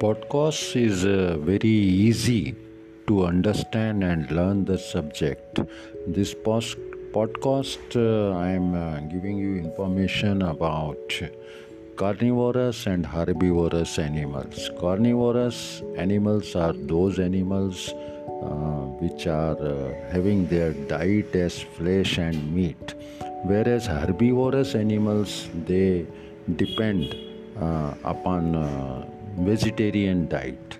podcast is uh, very easy to understand and learn the subject. This post- podcast, uh, I am uh, giving you information about carnivorous and herbivorous animals. Carnivorous animals are those animals uh, which are uh, having their diet as flesh and meat, whereas herbivorous animals they depend upon vegetarian diet.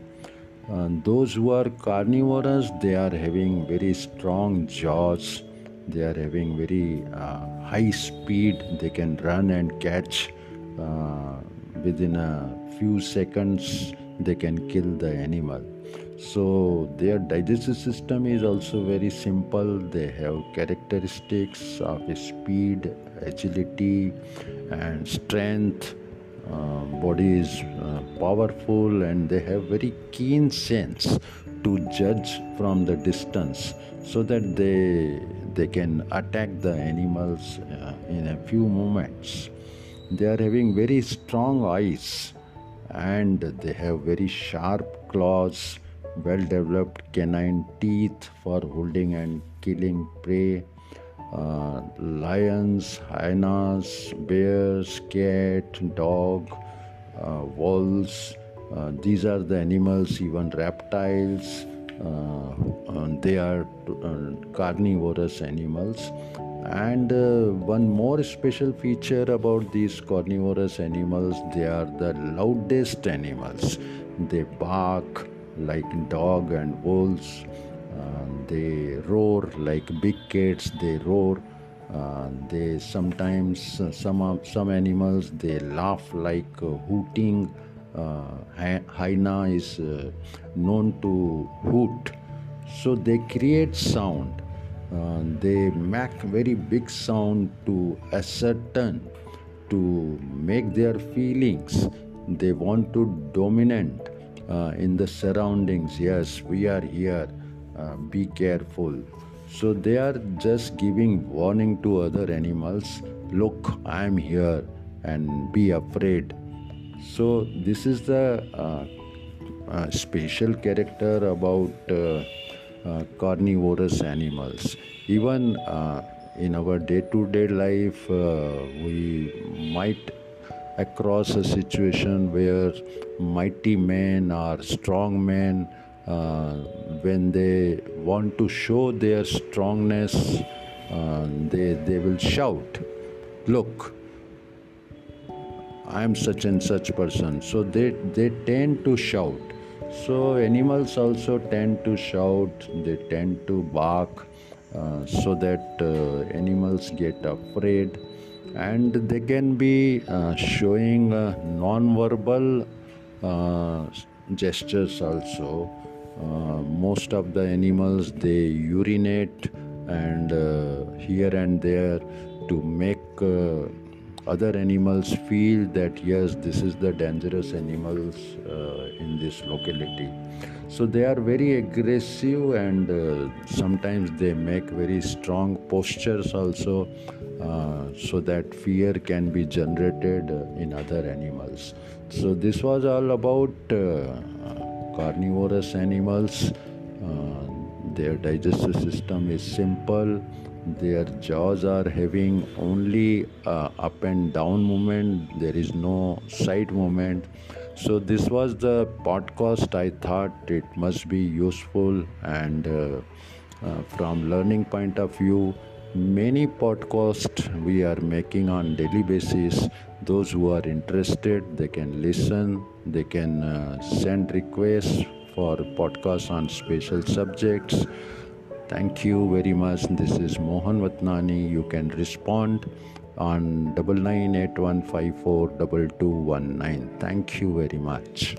those who are carnivorous, they are having very strong jaws. They are having very uh, high speed. They can run and catch uh, within a few seconds. They can kill the animal. So their digestive system is also very simple. They have characteristics of speed, agility, and strength uh, body is uh, powerful and they have very keen sense to judge from the distance so that they they can attack the animals uh, in a few moments. They are having very strong eyes and they have very sharp claws well developed canine teeth for holding and killing prey uh, lions, hyenas, bears, cat, dog, uh, wolves. Uh, these are the animals, even reptiles. Uh, they are uh, carnivorous animals. And uh, one more special feature about these carnivorous animals, they are the loudest animals. They bark like dog and wolves they roar like big cats they roar they sometimes uh, some of some animals they laugh like uh, hooting. Uh, hyena is known to hoot. So they create sound uh, they make very big sound to ascertain to make their feelings. They want to dominate uh, in the surroundings. Yes we are here uh, be careful. So they are just giving warning to other animals look i am here and be afraid. So this is the uh, uh, special character about uh, uh, carnivorous animals. Even uh, in our day-to-day life we might across a situation where mighty men or strong men uh, when they want to show their strongness, uh, they, they will shout, Look, I am such and such person. So they, they tend to shout. So animals also tend to shout, they tend to bark uh, so that uh, animals get afraid and they can be uh, showing uh, non-verbal uh, gestures also most of the animals they urinate and uh, here and there to make uh, other animals feel that yes this is the dangerous animals uh, in this locality. So they are very aggressive and uh, sometimes they make very strong postures also uh, so that fear can be generated in other animals. So this was all about carnivorous animals. Uh, their digestive system is simple. Their jaws are having only uh, up and down movement. There is no side movement. So this was the podcast. I thought it must be useful and uh, uh from learning point of view many podcasts we are making on daily basis. Those who are interested they can listen they can uh, send requests for podcasts on special subjects. Thank you very much. This is mohan vatnani. You can respond on double nine eight one five four double two one nine. Thank you very much